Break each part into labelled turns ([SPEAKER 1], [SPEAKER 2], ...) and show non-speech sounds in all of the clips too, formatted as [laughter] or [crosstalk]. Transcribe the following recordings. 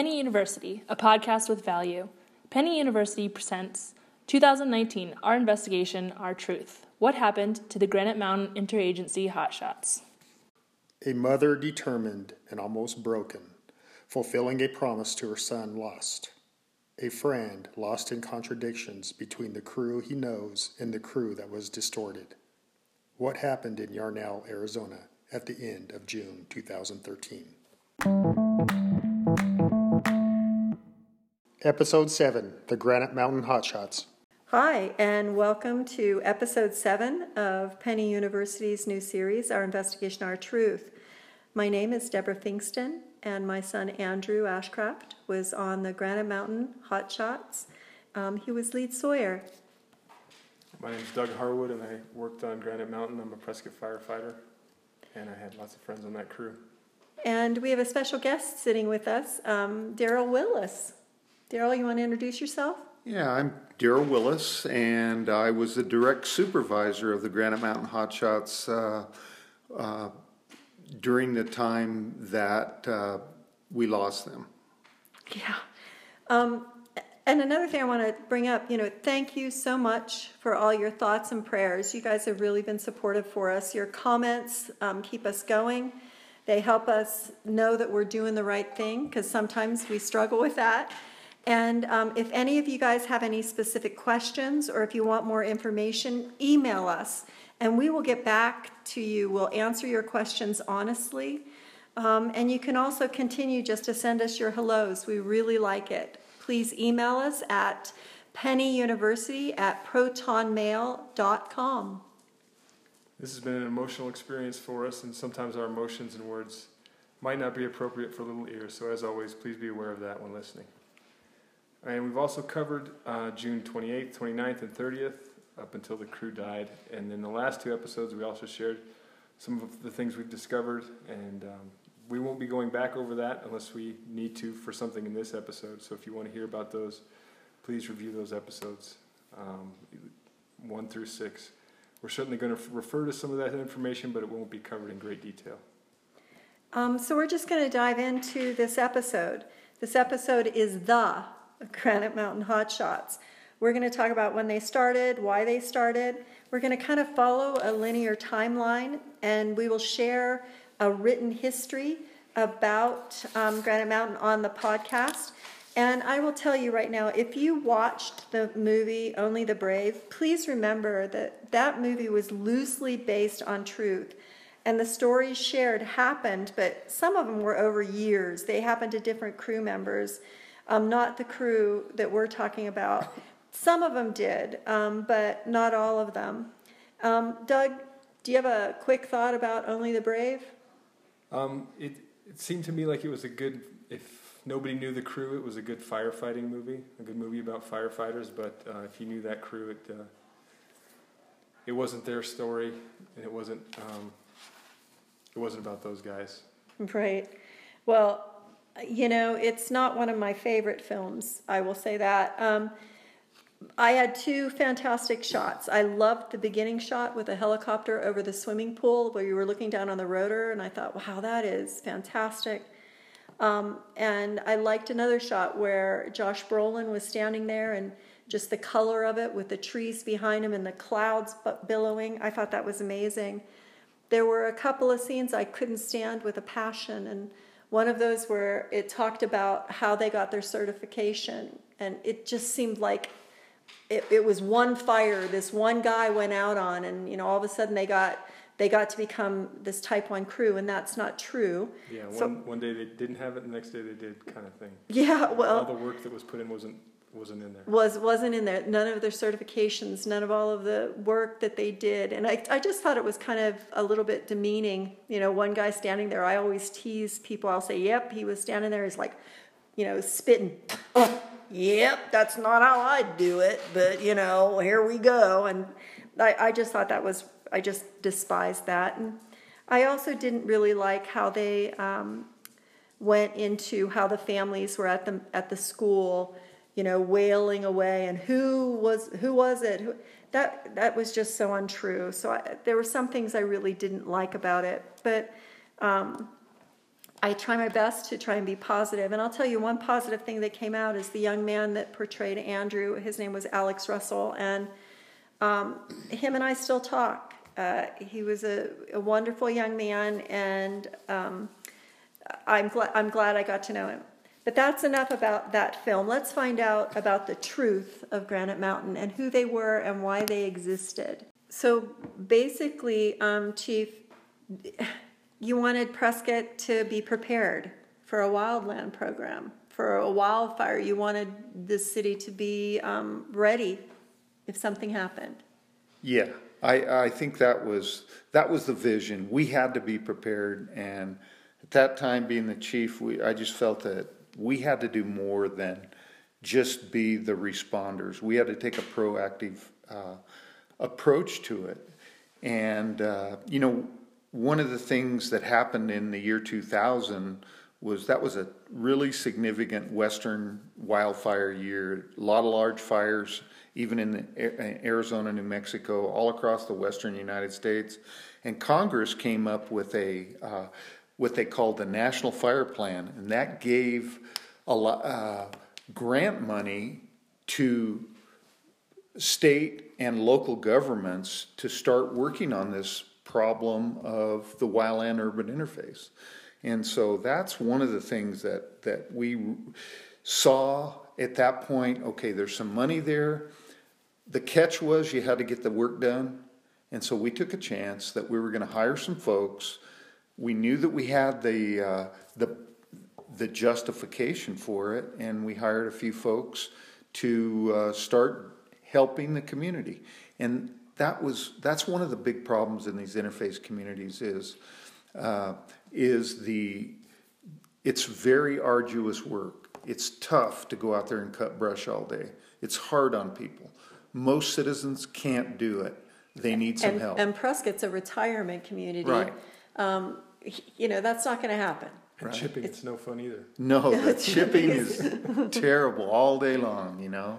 [SPEAKER 1] Penny University, a podcast with value. Penny University presents 2019 Our Investigation, Our Truth. What happened to the Granite Mountain Interagency Hotshots?
[SPEAKER 2] A mother determined and almost broken, fulfilling a promise to her son lost. A friend lost in contradictions between the crew he knows and the crew that was distorted. What happened in Yarnell, Arizona at the end of June 2013? Episode 7 The Granite Mountain Hotshots.
[SPEAKER 3] Hi, and welcome to episode seven of Penny University's new series, Our Investigation, Our Truth. My name is Deborah Pfingsten, and my son Andrew Ashcraft was on the Granite Mountain Hotshots. Um, he was lead Sawyer.
[SPEAKER 4] My name is Doug Harwood, and I worked on Granite Mountain. I'm a Prescott firefighter, and I had lots of friends on that crew.
[SPEAKER 3] And we have a special guest sitting with us, um, Darrell Willis. Darrell, you want to introduce yourself?
[SPEAKER 5] Yeah, I'm Darrell Willis, and I was the direct supervisor of the Granite Mountain Hotshots uh, uh, during the time that uh, we lost them.
[SPEAKER 3] Yeah. Um, and another thing I want to bring up, you know, thank you so much for all your thoughts and prayers. You guys have really been supportive for us. Your comments um, keep us going. They help us know that we're doing the right thing because sometimes we struggle with that. And um, if any of you guys have any specific questions or if you want more information, email us and we will get back to you. We'll answer your questions honestly. Um, and you can also continue just to send us your hellos. We really like it. Please email us at pennyuniversity at protonmail.com.
[SPEAKER 4] This has been an emotional experience for us, and sometimes our emotions and words might not be appropriate for little ears. So, as always, please be aware of that when listening. And we've also covered uh, June 28th, 29th, and 30th up until the crew died. And in the last two episodes, we also shared some of the things we've discovered. And um, we won't be going back over that unless we need to for something in this episode. So if you want to hear about those, please review those episodes, um, one through six. We're certainly going to refer to some of that information, but it won't be covered in great detail.
[SPEAKER 3] Um, so we're just going to dive into this episode. This episode is the [laughs] Granite Mountain Hotshots. We're going to talk about when they started, why they started. We're going to kind of follow a linear timeline, and we will share a written history about um, Granite Mountain on the podcast. And I will tell you right now if you watched the movie Only the Brave, please remember that that movie was loosely based on truth. And the stories shared happened, but some of them were over years. They happened to different crew members um, not the crew that we're talking about. Some of them did, um, but not all of them. Um, Doug, do you have a quick thought about Only the Brave?
[SPEAKER 4] Um, it, it seemed to me like it was a good, if nobody knew the crew, it was a good firefighting movie, a good movie about firefighters. But uh, if you knew that crew, it uh, it wasn't their story, and it wasn't um, it wasn't about those guys.
[SPEAKER 3] Right. Well, you know, it's not one of my favorite films, I will say that. Um, I had two fantastic shots. I loved the beginning shot with a helicopter over the swimming pool where you were looking down on the rotor, and I thought, wow, that is fantastic. Um, and I liked another shot where Josh Brolin was standing there and just the color of it with the trees behind him and the clouds billowing. I thought that was amazing. There were a couple of scenes I couldn't stand with a passion, and one of those where it talked about how they got their certification, and it just seemed like it, it was one fire this one guy went out on, and you know all of a sudden they got they got to become this Type One crew, and that's not true.
[SPEAKER 4] Yeah, one, so, one day they didn't have it, the next day they did, kind of thing.
[SPEAKER 3] Yeah, well,
[SPEAKER 4] all the work that was put in wasn't wasn't in there.
[SPEAKER 3] Was wasn't in there. None of their certifications, none of all of the work that they did, and I I just thought it was kind of a little bit demeaning. You know, one guy standing there. I always tease people. I'll say, "Yep, he was standing there." He's like, you know, spitting. [laughs] Yep, that's not how I do it, but you know, here we go. And I I just thought that was I just despised that, and I also didn't really like how they. Um, went into how the families were at the at the school you know, wailing away, and who was who was it? Who, that that was just so untrue. So I, there were some things I really didn't like about it, but um, I try my best to try and be positive. And I'll tell you one positive thing that came out is the young man that portrayed Andrew. His name was Alex Russell, and um, him and I still talk. Uh, he was a, a, wonderful young man, and um, I'm I'm glad I got to know him. But that's enough about that film. Let's find out about the truth of Granite Mountain and who they were and why they existed. So basically, um, Chief you wanted Prescott to be prepared for a wildland program, for a wildfire. You wanted the city to be um, ready if something happened.
[SPEAKER 5] Yeah, I, I think that was that was the vision. We had to be prepared, and at that time, being the chief, we I just felt that we had to do more than just be the responders. We had to take a proactive uh, approach to it, and uh, you know one of the things that happened in the year 2000 was that was a really significant western wildfire year. A lot of large fires, even in Arizona, New Mexico, all across the western United States. And Congress came up with a uh, what they called the National Fire Plan, and that gave a lot uh, grant money to state and local governments to start working on this problem of the wildland urban interface. And so that's one of the things that, that we saw at that point. Okay, there's some money there. The catch was you had to get the work done. And so we took a chance that we were going to hire some folks. We knew that we had the, uh, the, the justification for it, and we hired a few folks to uh, start helping the community. And that was that's one of the big problems in these interface communities is uh, is the it's very arduous work. It's tough to go out there and cut brush all day. It's hard on people. Most citizens can't do it. They need some
[SPEAKER 3] and,
[SPEAKER 5] help.
[SPEAKER 3] And Prescott's a retirement community.
[SPEAKER 5] Right.
[SPEAKER 3] Um, you know that's not going to happen.
[SPEAKER 4] Right. Chipping, it's, it's, no fun either.
[SPEAKER 5] No, the [laughs] chipping is [laughs] terrible all day long. You know,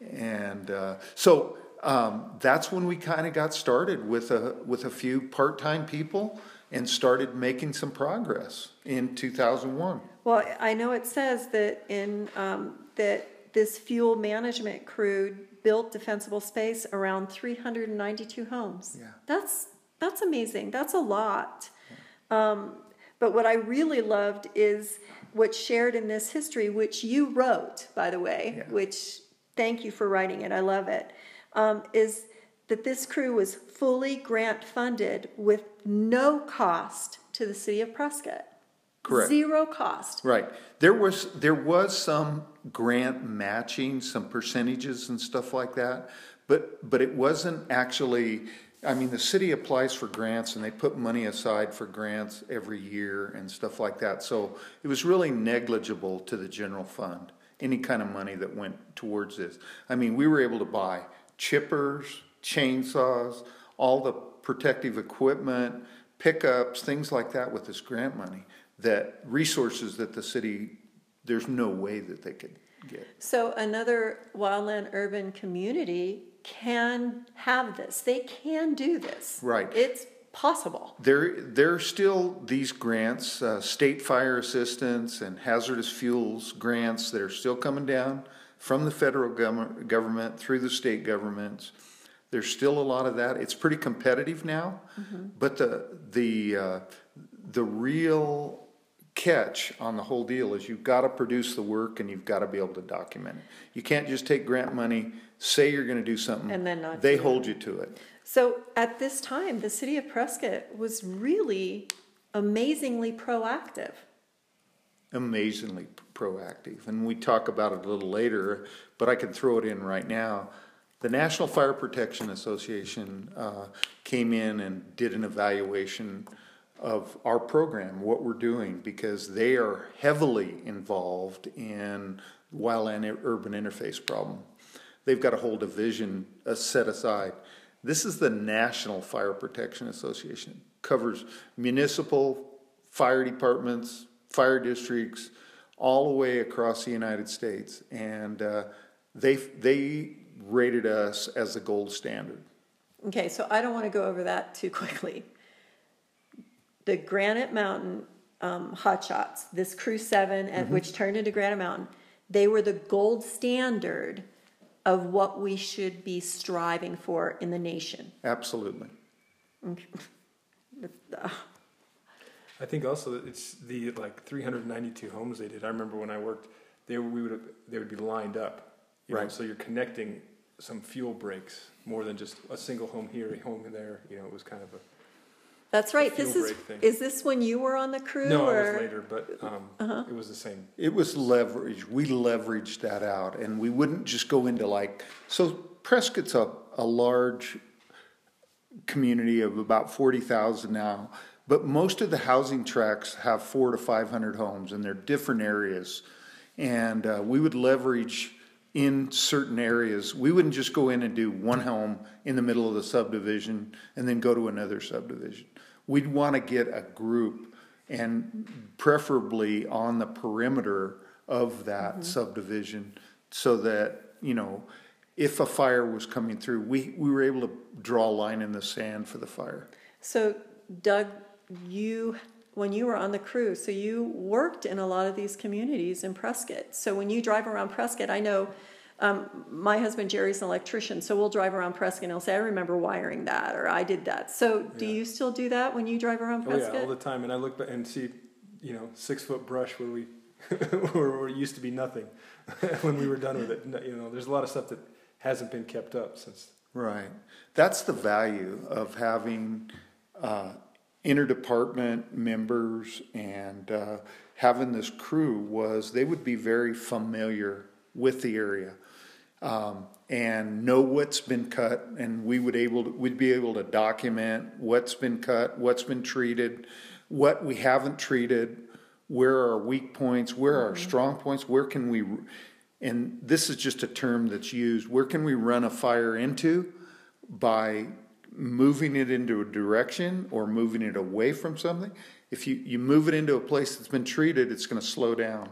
[SPEAKER 5] and uh, so um, that's when we kind of got started with a with a few part time people and started making some progress in 2001.
[SPEAKER 3] Well, I know it says that in um, that this fuel management crew built defensible space around 392 homes.
[SPEAKER 5] Yeah.
[SPEAKER 3] That's that's amazing. That's a lot. Um, but what I really loved is what's shared in this history, which you wrote, by the way, yeah. which thank you for writing it. I love it um, is that this crew was fully grant funded with no cost to the city of Prescott.
[SPEAKER 5] Correct.
[SPEAKER 3] Zero cost.
[SPEAKER 5] Right. There was there was some grant matching, some percentages and stuff like that, but but it wasn't actually. I mean, the city applies for grants and they put money aside for grants every year and stuff like that. So it was really negligible to the general fund, any kind of money that went towards this. I mean, we were able to buy chippers, chainsaws, all the protective equipment, pickups, things like that with this grant money. That resources that the city, there's no way that they could get.
[SPEAKER 3] So another wildland urban community can have this. They can do this.
[SPEAKER 5] Right.
[SPEAKER 3] It's possible.
[SPEAKER 5] There, there are still these grants, uh, state fire assistance and hazardous fuels grants that are still coming down from the federal government through the state governments. There's still a lot of that. It's pretty competitive now, mm-hmm. but the the uh, the real catch on the whole deal is you've got to produce the work and you've got to be able to document it. You can't just take grant money, say you're going to do something,
[SPEAKER 3] and then not.
[SPEAKER 5] They hold it. you to it.
[SPEAKER 3] So at this time, the city of Prescott was really amazingly proactive.
[SPEAKER 5] Amazingly proactive. And we talk about it a little later, but I can throw it in right now. The National Fire Protection Association uh, came in and did an evaluation of our program, what we're doing, because they are heavily involved in wildland urban interface problem. They've got a whole division uh, set aside. This is the National Fire Protection Association. It covers municipal fire departments, fire districts, all the way across the United States, and uh, they they rated us as the gold standard.
[SPEAKER 3] Okay, so I don't want to go over that too quickly. The Granite Mountain um, hot shots, this Crew 7,
[SPEAKER 5] Mm-hmm.
[SPEAKER 3] which turned into Granite Mountain, they were the gold standard of what we should be striving for in the nation.
[SPEAKER 5] Absolutely. [laughs]
[SPEAKER 4] I think also that it's the like 392 homes they did. I remember when I worked, they we would they would be lined up, you know,
[SPEAKER 5] Right.
[SPEAKER 4] so you're connecting some fuel breaks more than just a single home here, a home there. You know, it was kind of a
[SPEAKER 3] That's right. This is
[SPEAKER 4] break thing.
[SPEAKER 3] is this when you were on the crew?
[SPEAKER 4] no,
[SPEAKER 3] or?
[SPEAKER 4] it was later, but um,
[SPEAKER 3] Uh-huh.
[SPEAKER 4] it was the same.
[SPEAKER 5] It was leverage. We leveraged that out, and we wouldn't just go into like so. Prescott's a a large community of about forty thousand now, but most of the housing tracts have four to five hundred homes, and they're different areas. And uh, we would leverage in certain areas. We wouldn't just go in and do one home in the middle of the subdivision and then go to another subdivision. We'd want to get a group and preferably on the perimeter of that mm-hmm. subdivision so that, you know, if a fire was coming through, we, we were able to draw a line in the sand for the fire.
[SPEAKER 3] So, Doug, you when you were on the crew, so you worked in a lot of these communities in Prescott. So when you drive around Prescott, I know um, my husband Jerry's an electrician, so we'll drive around Prescott and he'll say, "I remember wiring that," or "I did that." So, do
[SPEAKER 4] Yeah.
[SPEAKER 3] you still do that when you drive around Prescott?
[SPEAKER 4] Oh yeah, all the time. And I look back and see, you know, six foot brush where we [laughs] where, where it used to be nothing [laughs] when we were done with it. You know, there's a lot of stuff that hasn't been kept up since.
[SPEAKER 5] Right. That's the value of having uh, interdepartment members and uh, having this crew was they would be very familiar with the area um, and know what's been cut, and we would able to, we'd be able to document what's been cut, what's been treated, what we haven't treated, where are our weak points, where are our strong points, where can we, and this is just a term that's used, where can we run a fire into by moving it into a direction or moving it away from something. If you, you move it into a place that's been treated, it's going to slow down.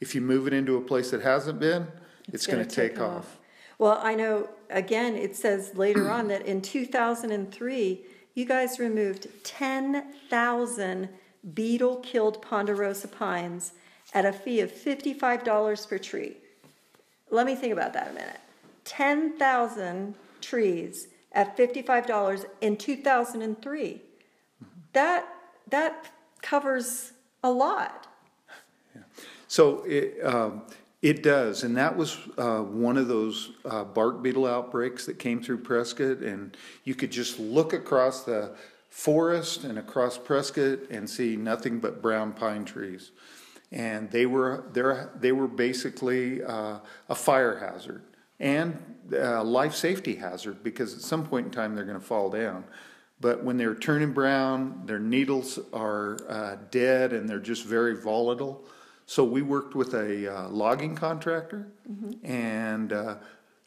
[SPEAKER 5] If you move it into a place that hasn't been, it's, going
[SPEAKER 3] gonna
[SPEAKER 5] to take off.
[SPEAKER 3] Well, I know, again, it says later on that in 2003, you guys removed 10,000 beetle killed ponderosa pines at a fee of $55 per tree. Let me think about that a minute. 10,000 trees at $55 in 2003. That, that covers a lot. Yeah.
[SPEAKER 5] So it, um, it does, and that was uh, one of those uh, bark beetle outbreaks that came through Prescott, and you could just look across the forest and across Prescott and see nothing but brown pine trees, and they were they're, they were basically uh, a fire hazard and a life safety hazard because at some point in time they're going to fall down. But when they're turning brown, their needles are uh, dead and they're just very volatile. So we worked with a uh, logging contractor, and uh,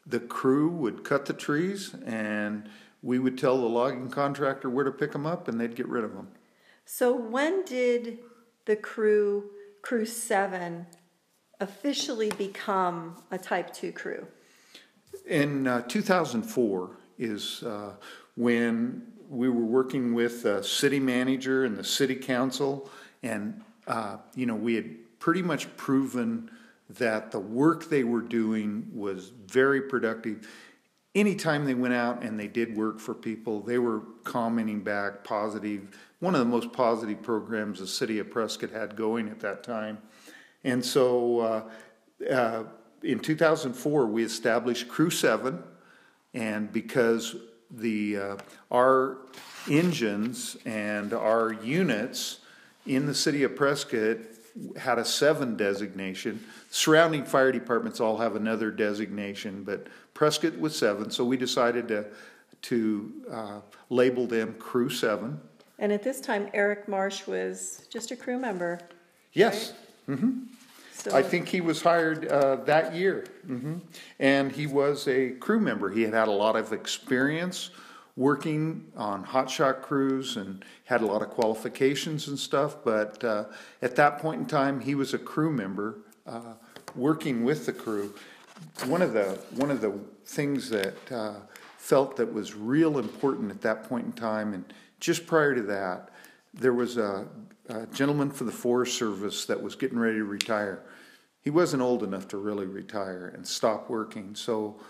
[SPEAKER 5] the crew would cut the trees, and we would tell the logging contractor where to pick them up, and they'd get rid of them.
[SPEAKER 3] So when did the crew, Crew 7, officially become a Type 2 crew?
[SPEAKER 5] In uh, 2004 is uh, when we were working with the city manager and the city council, and uh, you know we had pretty much proven that the work they were doing was very productive. Anytime they went out and they did work for people, they were commenting back positive. One of the most positive programs the city of Prescott had going at that time, and so. Uh, uh, in 2004, we established Crew 7, and because the uh, our engines and our units in the city of Prescott had a 7 designation. Surrounding fire departments all have another designation, but Prescott was 7, so we decided to to uh, label them Crew 7.
[SPEAKER 3] And at this time, Eric Marsh was just a crew member.
[SPEAKER 5] Yes.
[SPEAKER 3] So
[SPEAKER 5] I think he was hired uh, that year, hmm and he was a crew member. He had had a lot of experience working on hotshot crews and had a lot of qualifications and stuff. But uh, at that point in time, he was a crew member uh, working with the crew. One of the one of the things that uh, felt that was real important at that point in time, and just prior to that, there was a a gentleman for the Forest Service that was getting ready to retire. He wasn't old enough to really retire and stop working, so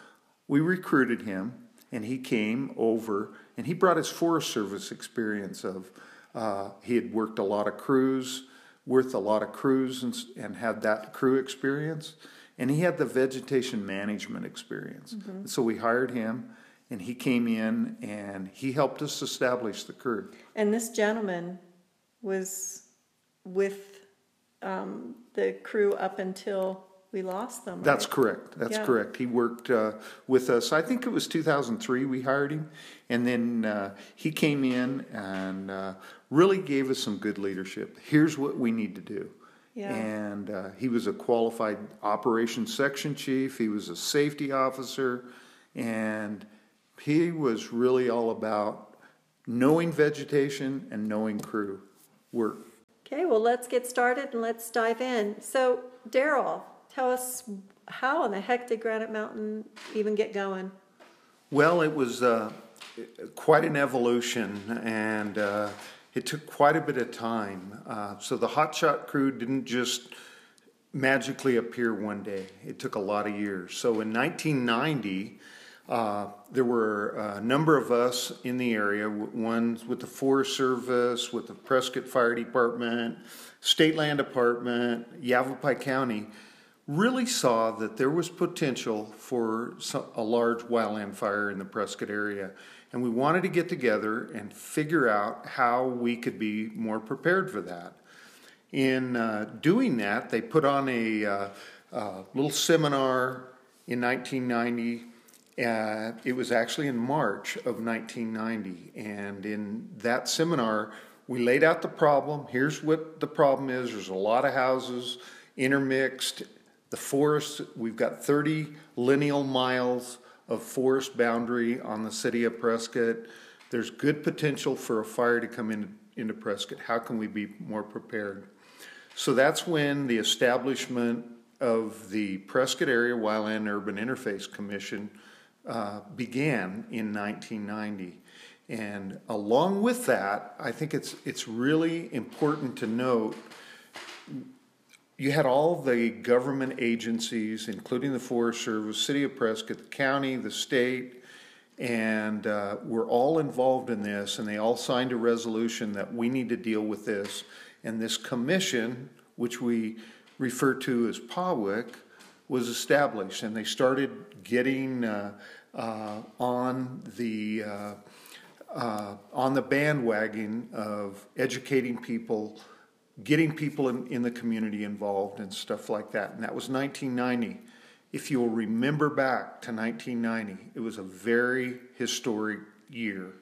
[SPEAKER 5] we recruited him, and he came over, and he brought his Forest Service experience of uh, he had worked a lot of crews, worth a lot of crews, and, and had that crew experience, and he had the vegetation management experience. Mm-hmm. So we hired him, and he came in and he helped us establish the crew.
[SPEAKER 3] And this gentleman was with um, the crew up until we lost them. Right?
[SPEAKER 5] That's correct. That's yeah. correct. He worked uh, with us. I think it was 2003 we hired him, and then uh, he came in and uh, really gave us some good leadership. Here's what we need to do. Yeah. And uh, he was a qualified operations section chief. He was a safety officer, and he was really all about knowing vegetation and knowing crew work.
[SPEAKER 3] Okay, well, let's get started and let's dive in. So, Darrell, tell us how in the heck did Granite Mountain even get going?
[SPEAKER 5] Well, it was uh, quite an evolution, and uh, it took quite a bit of time. Uh, so the hotshot crew didn't just magically appear one day. It took a lot of years. So in 1990, uh, there were a number of us in the area, ones with the Forest Service, with the Prescott Fire Department, State Land Department, Yavapai County, really saw that there was potential for a large wildland fire in the Prescott area. And we wanted to get together and figure out how we could be more prepared for that. In uh, doing that, they put on a uh, uh, little seminar in 1990 uh, it was actually in March of 1990. And in that seminar, we laid out the problem. Here's what the problem is there's a lot of houses intermixed. The forest, we've got 30 lineal miles of forest boundary on the city of Prescott. There's good potential for a fire to come in, into Prescott. How can we be more prepared? So that's when the establishment of the Prescott Area Wildland Urban Interface Commission uh, began in 1990. And along with that, I think it's, it's really important to note you had all the government agencies, including the Forest Service, City of Prescott, the county, the state, and uh, we're all involved in this, and they all signed a resolution that we need to deal with this. And this commission, which we refer to as PAWIC, was established, and they started getting uh, uh, on the uh, uh, on the bandwagon of educating people, getting people in, in the community involved and stuff like that. And that was 1990. If you'll remember back to 1990, it was a very historic year.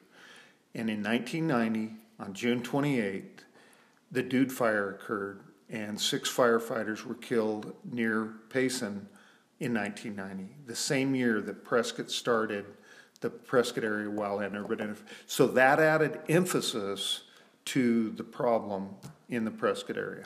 [SPEAKER 5] And in 1990, on June 28th, the Dude Fire occurred, and six firefighters were killed near Payson in 1990, the same year that Prescott started the Prescott area wildland urban. So that added emphasis to the problem in the Prescott area.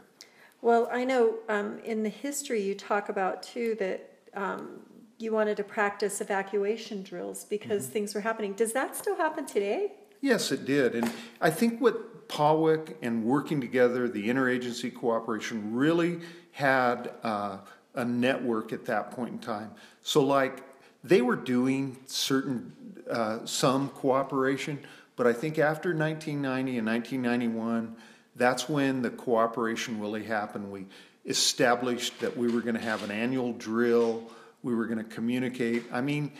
[SPEAKER 3] Well, I know um, in the history you talk about too that um, you wanted to practice evacuation drills because mm-hmm. things were happening. Does that still happen today?
[SPEAKER 5] Yes, it did. And I think what PAWIC and working together, the interagency cooperation, really had. Uh, a network at that point in time. So, like, they were doing certain, uh, some cooperation, but I think after 1990 and 1991, that's when the cooperation really happened. We established that we were going to have an annual drill, we were going to communicate. I mean,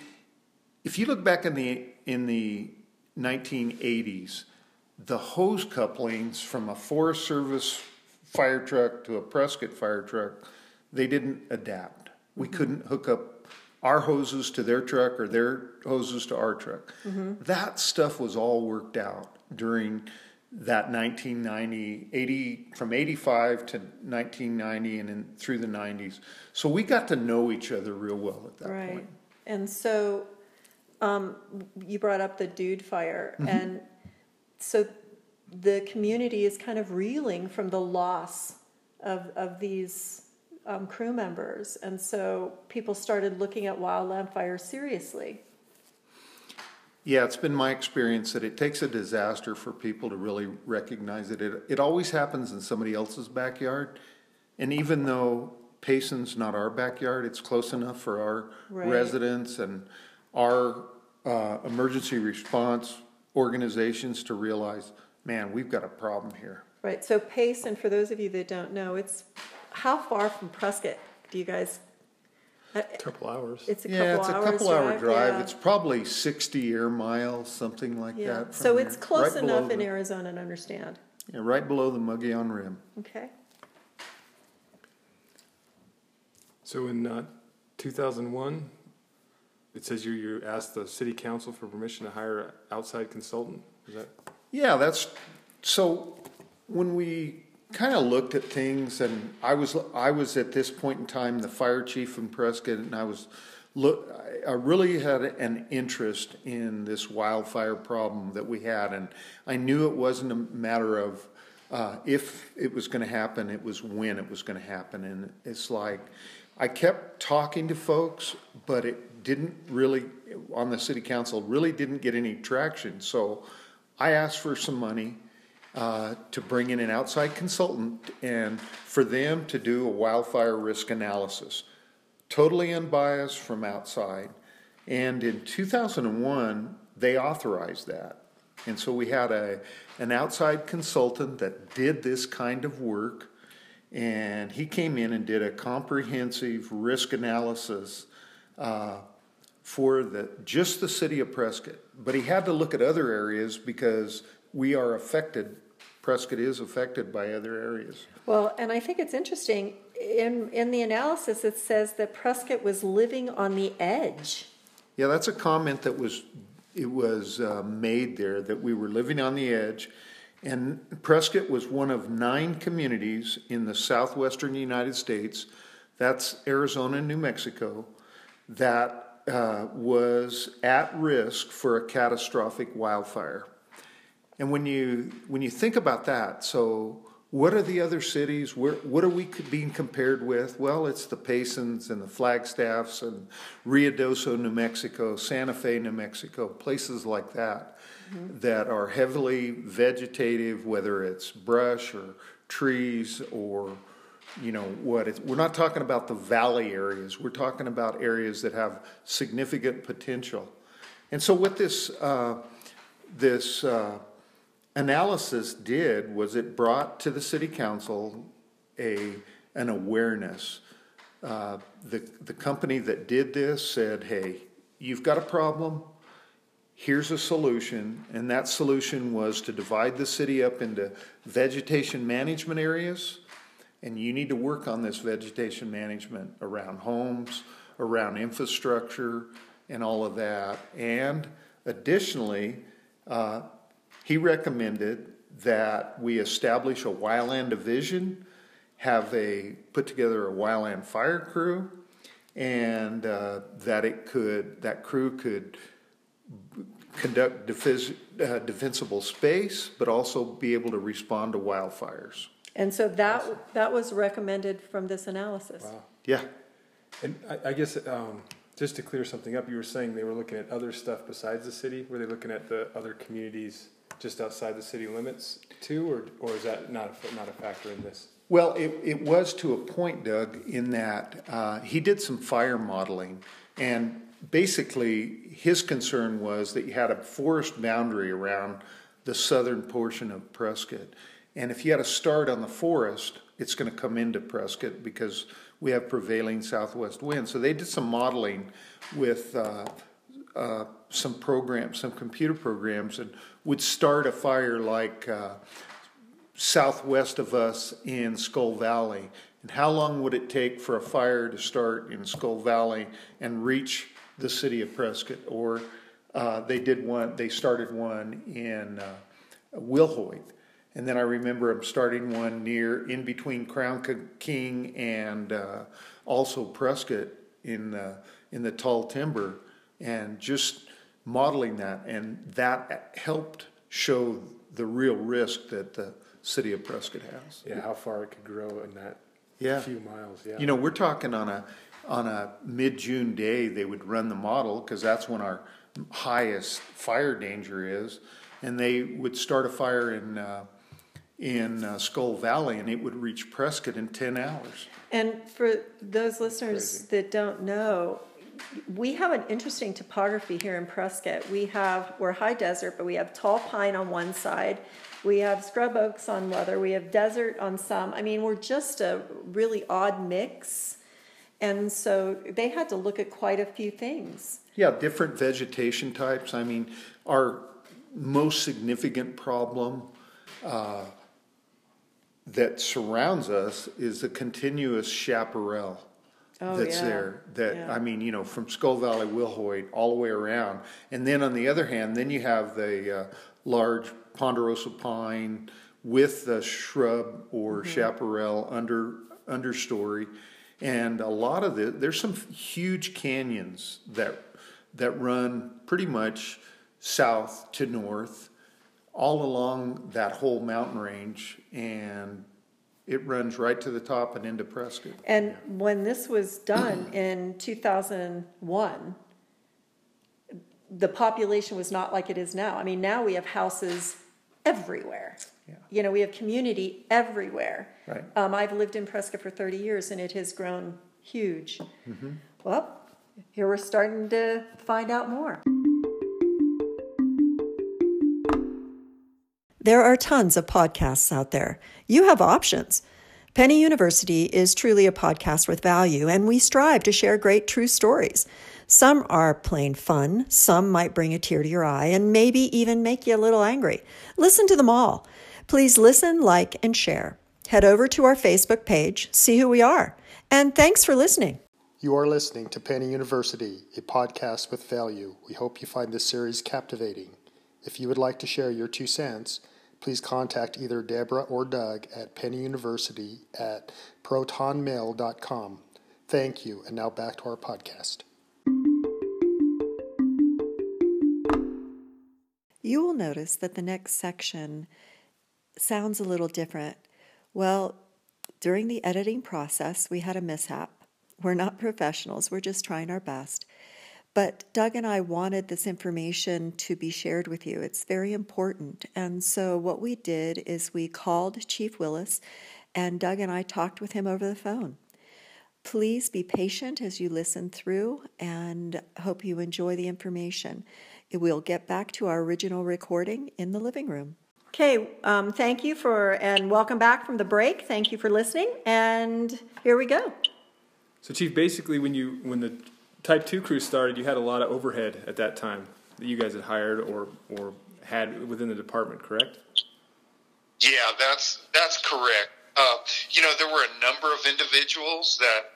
[SPEAKER 5] if you look back in the, in the 1980s, the hose couplings from a Forest Service fire truck to a Prescott fire truck they didn't adapt. We mm-hmm. couldn't hook up our hoses to their truck or their hoses to our truck. Mm-hmm. That stuff was all worked out during that 1990, 80, from 85 to 1990 and in, through the 90s. So we got to know each other real well at that right. point.
[SPEAKER 3] And so um, you brought up the dude fire. Mm-hmm. And so the community is kind of reeling from the loss of, of these um, crew members, and so people started looking at wildland fire seriously.
[SPEAKER 5] Yeah, it's been my experience that it takes a disaster for people to really recognize it. It, it always happens in somebody else's backyard. And even though Payson's not our backyard, it's close enough for our
[SPEAKER 3] Right.
[SPEAKER 5] residents and our uh, emergency response organizations to realize, man, we've got a problem here.
[SPEAKER 3] Right, so Payson, for those of you that don't know, it's, how far from Prescott do you guys? Uh,
[SPEAKER 4] Couple hours.
[SPEAKER 3] It's a
[SPEAKER 5] Yeah, it's a
[SPEAKER 3] couple hours
[SPEAKER 5] couple hour drive.
[SPEAKER 3] yeah.
[SPEAKER 5] It's probably 60 air miles, something like
[SPEAKER 3] Yeah,
[SPEAKER 5] that.
[SPEAKER 3] so it's
[SPEAKER 5] here.
[SPEAKER 3] close
[SPEAKER 5] Right
[SPEAKER 3] enough in
[SPEAKER 5] the-
[SPEAKER 3] Arizona to understand,
[SPEAKER 5] Yeah, right below the Mogollon Rim.
[SPEAKER 3] okay?
[SPEAKER 4] So in uh, 2001, it says you you asked the city council for permission to hire an outside consultant. Is that
[SPEAKER 5] Yeah, that's so. When we kind of looked at things, and I was I was at this point in time the fire chief in Prescott, and I was look. I really had an interest in this wildfire problem that we had, and I knew it wasn't a matter of uh, if it was going to happen; it was when it was going to happen, and it's like I kept talking to folks, but it didn't really on the city council really didn't get any traction. So I asked for some money uh, to bring in an outside consultant and for them to do a wildfire risk analysis, totally unbiased from outside. And in 2001, they authorized that. And so we had a, an outside consultant that did this kind of work. And he came in and did a comprehensive risk analysis uh, for the just the city of Prescott. But he had to look at other areas because we are affected. Prescott is affected by other areas.
[SPEAKER 3] Well, and I think it's interesting, in, in the analysis, it says that Prescott was living on the edge.
[SPEAKER 5] Yeah, that's a comment that was it was uh, made there that we were living on the edge, and Prescott was one of nine communities in the southwestern United States. That's Arizona and New Mexico that uh, was at risk for a catastrophic wildfire. And when you when you think about that, so what are the other cities? Where, what are we being compared with? Well, it's the Paysons and the Flagstaffs and Ruidoso, New Mexico, Santa Fe, New Mexico, places like that that are heavily vegetative, whether it's brush or trees or you know what it's, we're not talking about the valley areas we're talking about areas that have significant potential and so what this uh, this uh, analysis did was it brought to the city council a an awareness. Uh, the the company that did this said hey you've got a problem. Here's a solution. And that solution was to divide the city up into vegetation management areas and you need to work on this vegetation management around homes, around infrastructure, and all of that. And additionally, uh, he recommended that we establish a wildland division, have a put together a wildland fire crew, and uh, that it could that crew could conduct defis, uh, defensible space, but also be able to respond to wildfires.
[SPEAKER 3] And so that, that was recommended from this analysis.
[SPEAKER 4] wow?
[SPEAKER 5] Yeah.
[SPEAKER 4] And I, I guess um, just to clear something up, you were saying they were looking at other stuff besides the city. Were they looking at the other communities just outside the city limits too, or or is that not a, not a factor in this?
[SPEAKER 5] Well, it, it was to a point, Doug, in that uh, he did some fire modeling, and basically his concern was that you had a forest boundary around the southern portion of Prescott. And if you had a start on the forest, it's going to come into Prescott because we have prevailing southwest winds. So they did some modeling with uh, uh, some programs, some computer programs, and would start a fire like uh, southwest of us in Skull Valley. And how long would it take for a fire to start in Skull Valley and reach the city of Prescott? Or uh, they did one, they started one in uh, Wilhoit. And then I remember them starting one near, in between Crown King and uh, also Prescott in, in the tall timber, and just modeling that. And that helped show the real risk that the city of Prescott has.
[SPEAKER 4] Yeah, how far it could grow in that
[SPEAKER 5] Yeah.
[SPEAKER 4] few miles. Yeah.
[SPEAKER 5] You know, we're talking on a on a mid June day. They would run the model because that's when our highest fire danger is, and they would start a fire in uh, in uh, Skull Valley, and it would reach Prescott in ten hours.
[SPEAKER 3] And for those listeners that don't know, we have an interesting topography here in Prescott. We have, we're high desert, but we have tall pine on one side. We have scrub oaks on the other. We have desert on some. I mean, we're just a really odd mix. And so they had to look at quite a few things.
[SPEAKER 5] Yeah, different vegetation types. I mean, our most significant problem uh, that surrounds us is a continuous chaparral
[SPEAKER 3] Oh,
[SPEAKER 5] that's
[SPEAKER 3] yeah.
[SPEAKER 5] there. That
[SPEAKER 3] Yeah.
[SPEAKER 5] I mean, you know, from Skull Valley, Wilhoit, all the way around. And then on the other hand, then you have the uh, large ponderosa pine with the shrub or
[SPEAKER 3] Mm-hmm.
[SPEAKER 5] chaparral under understory, and a lot of the there's some huge canyons that that run pretty much south to north, all along that whole mountain range, and it runs right to the top and into Prescott.
[SPEAKER 3] And when this was done [clears throat] in 2001, the population was not like it is now. I mean, now we have houses everywhere.
[SPEAKER 5] Yeah.
[SPEAKER 3] You know, we have community everywhere.
[SPEAKER 5] Right.
[SPEAKER 3] Um, I've lived in Prescott for 30 years and it has grown huge. Well, here we're starting to find out more. There are tons of podcasts out there. You have options. Penny University is truly a podcast with value, and we strive to share great true stories. Some are plain fun, some might bring a tear to your eye, and maybe even make you a little angry. Listen to them all. Please listen, like, and share. Head over to our Facebook page, see who we are. And thanks for listening.
[SPEAKER 2] You are listening to Penny University, a podcast with value. We hope you find this series captivating. If you would like to share your two cents, please contact either Deborah or Doug at Penny University at protonmail.com. Thank you, and now back to our podcast.
[SPEAKER 3] You will notice that the next section sounds a little different. Well, during the editing process, we had a mishap. We're not professionals, we're just trying our best. But Doug and I wanted this information to be shared with you. It's very important. And so, what we did is we called Chief Willis, and Doug and I talked with him over the phone. Please be patient as you listen through and hope you enjoy the information. We'll get back to our original recording in the living room. Okay, um, thank you for, and welcome back from the break. Thank you for listening, and here we go.
[SPEAKER 4] So, Chief, basically, when you when the Type Two crew started, you had a lot of overhead at that time that you guys had hired or or had within the department, correct?
[SPEAKER 6] Yeah, that's that's correct. Uh, you know, there were a number of individuals that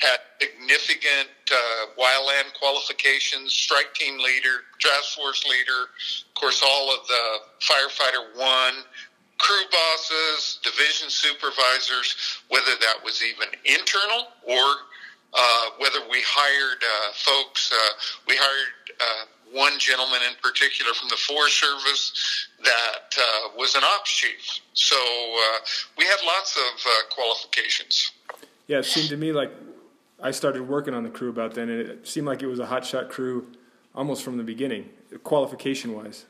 [SPEAKER 6] had significant uh, wildland qualifications: strike team leader, task force leader, of course, all of the firefighter one, crew bosses, division supervisors. Whether that was even internal or uh, whether we hired uh, folks, uh, we hired uh, one gentleman in particular from the Forest Service that uh, was an ops chief. So uh, we had lots of uh, qualifications.
[SPEAKER 4] Yeah, it seemed to me like I started working on the crew about then, and it seemed like it was a hotshot crew almost from the beginning, qualification wise.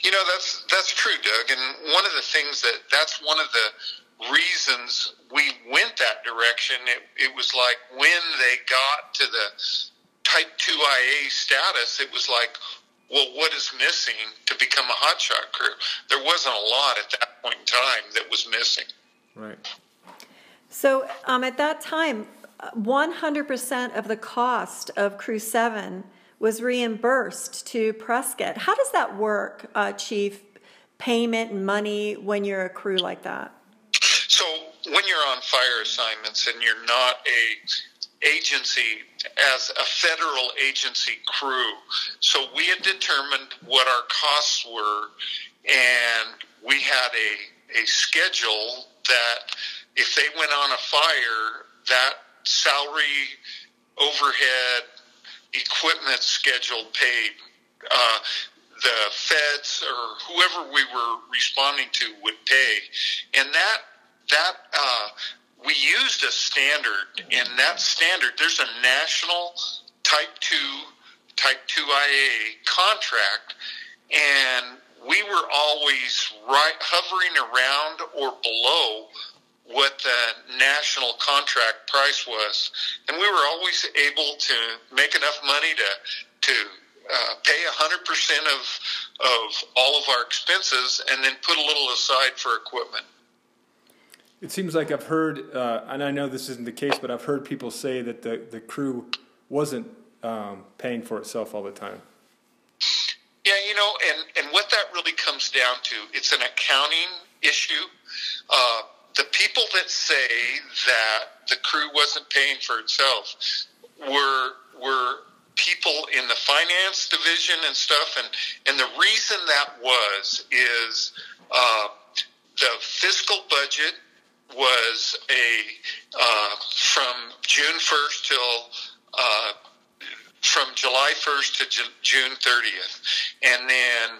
[SPEAKER 6] You know that's that's true, Doug. And one of the things that that's one of the reasons we went that direction. It, it was like when they got to the Type Two IA status, it was like, well, what is missing to become a hotshot crew? There wasn't a lot at that point in time that was missing.
[SPEAKER 4] Right.
[SPEAKER 3] So um, at that time, 100% of the cost of Crew 7 was reimbursed to Prescott. How does that work, uh, Chief? Payment and money when you're a crew like that?
[SPEAKER 6] So when you're on fire assignments and you're not a agency as a federal agency crew, so we had determined what our costs were, and we had a a schedule that if they went on a fire, that salary, overhead, equipment schedule paid. Uh, the feds or whoever we were responding to would pay, and that that uh, we used a standard. In that standard, there's a national Type Two Type 2IA contract, and we were always right hovering around or below what the national contract price was, and we were always able to make enough money to to uh, pay 100% of of all of our expenses and then put a little aside for equipment.
[SPEAKER 4] It seems like I've heard, uh, and I know this isn't the case, but I've heard people say that the, the crew wasn't um, paying for itself all the time.
[SPEAKER 6] Yeah, you know, and, and what that really comes down to, it's an accounting issue. Uh, the people that say that the crew wasn't paying for itself were were people in the finance division and stuff, and and the reason that was is uh, the fiscal budget was a uh, from June first till. Uh, from July 1st to June 30th. And then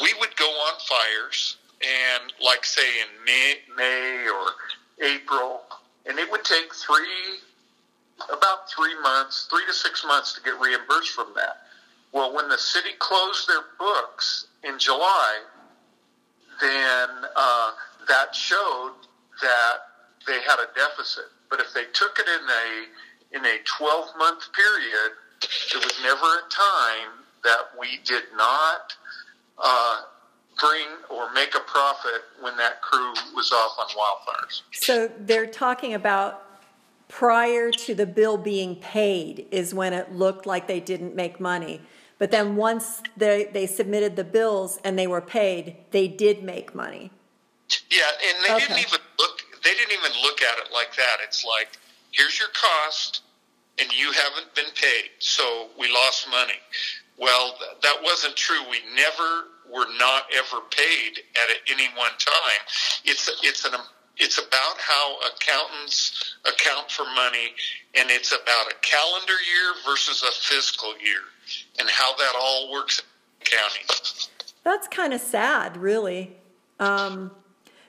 [SPEAKER 6] we would go on fires and like say in May, May or April, and it would take three, about three months, three to six months to get reimbursed from that. Well, when the city closed their books in July, then uh, that showed that they had a deficit. But if they took it in a in a 12 month period, there was never a time that we did not uh, bring or make a profit when that crew was off on wildfires.
[SPEAKER 3] So they're talking about prior to the bill being paid is when it looked like they didn't make money. But then once they, they submitted the bills and they were paid, they did make money.
[SPEAKER 6] Yeah, and they
[SPEAKER 3] Okay.
[SPEAKER 6] didn't even look. They didn't even look at it like that. It's like, here's your cost, and you haven't been paid, so we lost money. Well, th- that wasn't true. We never were not ever paid at any one time. It's it's an it's about how accountants account for money, and it's about a calendar year versus a fiscal year, and how that all works in accounting.
[SPEAKER 3] That's kind of sad, really, um,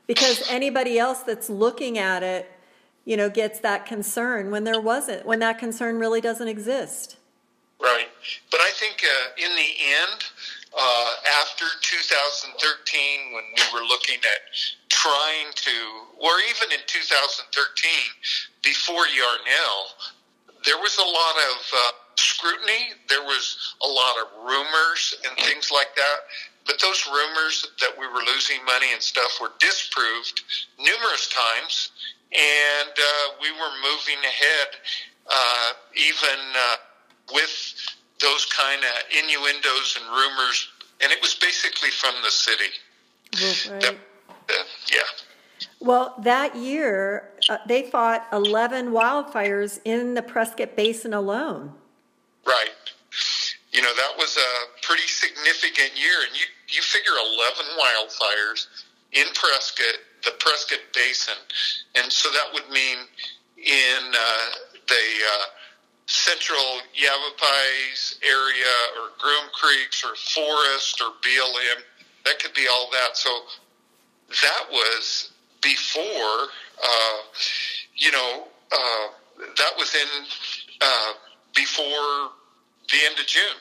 [SPEAKER 3] because anybody else that's looking at it, you know, gets that concern when there wasn't, when that concern really doesn't exist.
[SPEAKER 6] Right. But I think uh, in the end, uh, after 2013, when we were looking at trying to, or even in 2013, before Yarnell, there was a lot of uh, scrutiny. There was a lot of rumors and things like that. But those rumors that we were losing money and stuff were disproved numerous times, and uh, we were moving ahead, uh, even uh, with those kind of innuendos and rumors. And it was basically from the city. That, uh, yeah.
[SPEAKER 3] Well, that year, uh, they fought 11 wildfires in the Prescott Basin alone.
[SPEAKER 6] Right. You know, that was a pretty significant year. And you, you figure 11 wildfires in Prescott, the Prescott Basin. And so that would mean in uh, the uh, central Yavapai area or Groom Creeks or Forest or BLM. That could be all that. So that was before, uh, you know, uh, that was in uh, before the end of June.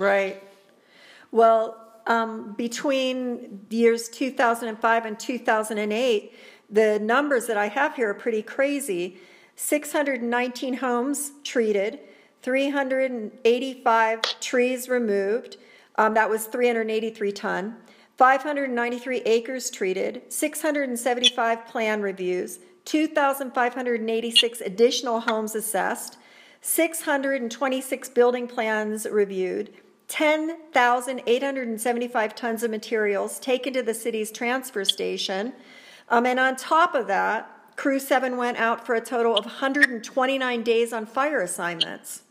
[SPEAKER 3] Right. Well, um, between years 2005 and 2008, the numbers that I have here are pretty crazy. 619 homes treated, 385 trees removed. Um, that was 383 ton. 593 acres treated, 675 plan reviews, 2,586 additional homes assessed, 626 building plans reviewed, 10,875 tons of materials taken to the city's transfer station. Um, and on top of that, Crew 7 went out for a total of 129 days on fire assignments.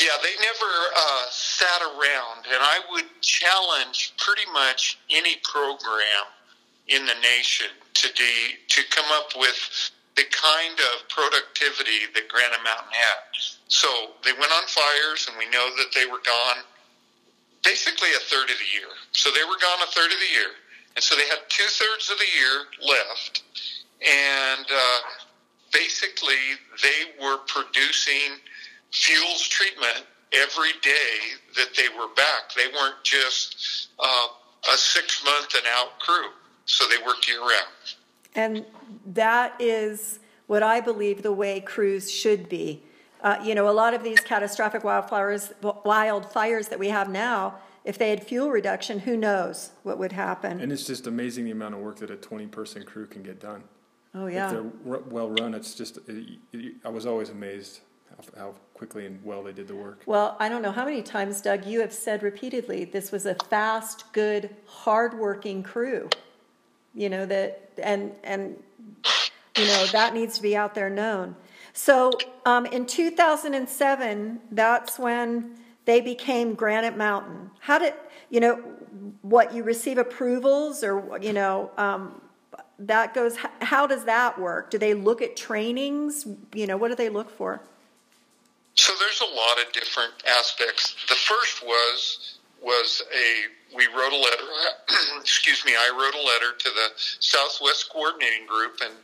[SPEAKER 6] Yeah, they never uh, sat around, and I would challenge pretty much any program in the nation to de- to come up with the kind of productivity that Granite Mountain had. So they went on fires, and we know that they were gone basically a third of the year. So they were gone a third of the year, and so they had two thirds of the year left, and uh, basically they were producing fuels treatment every day that they were back. They weren't just uh, a six month and out crew, so they worked year round.
[SPEAKER 3] And that is what I believe the way crews should be. Uh, you know, a lot of these catastrophic wildfires, wildfires that we have now, if they had fuel reduction, who knows what would happen?
[SPEAKER 4] And it's just amazing the amount of work that a 20 person crew can get done.
[SPEAKER 3] Oh, yeah.
[SPEAKER 4] If they're well run, it's just, it, it, I was always amazed how, how quickly and well they did the work.
[SPEAKER 3] Well, I don't know how many times, Doug, you have said repeatedly this was a fast, good, hardworking crew. You know that, and and you know that needs to be out there known. So um, in 2007, that's when they became Granite Mountain. How did you know what you receive approvals or you know um, that goes? How does that work? Do they look at trainings? You know, what do they look for?
[SPEAKER 6] So there's a lot of different aspects. The first was was a we wrote a letter. [clears throat] excuse me, I wrote a letter to the Southwest Coordinating Group and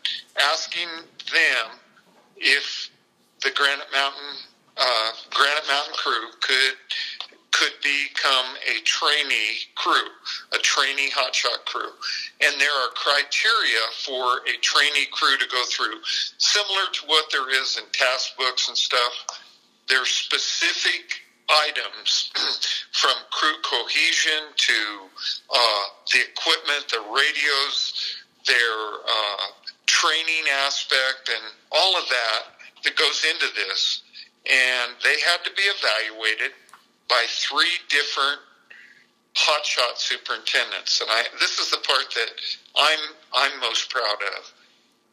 [SPEAKER 6] asking them if the Granite Mountain uh, Granite Mountain crew could could become a trainee crew, a trainee hotshot crew. And there are criteria for a trainee crew to go through, similar to what there is in task books and stuff there's specific items [clears throat] from crew cohesion to uh, the equipment, the radios, their uh, training aspect, and all of that that goes into this. And they had to be evaluated by three different hotshot superintendents. And I, this is the part that I'm I'm most proud of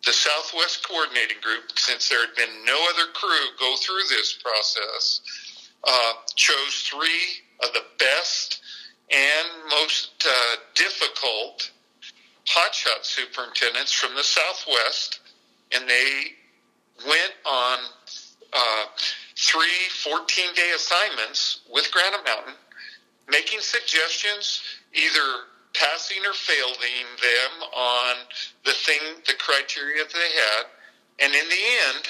[SPEAKER 6] the Southwest Coordinating Group, since there had been no other crew go through this process, uh, chose three of the best and most uh, difficult hotshot superintendents from the Southwest, and they went on uh, three 14 day assignments with Granite Mountain, making suggestions either passing or failing them on the thing, the criteria they had. And in the end,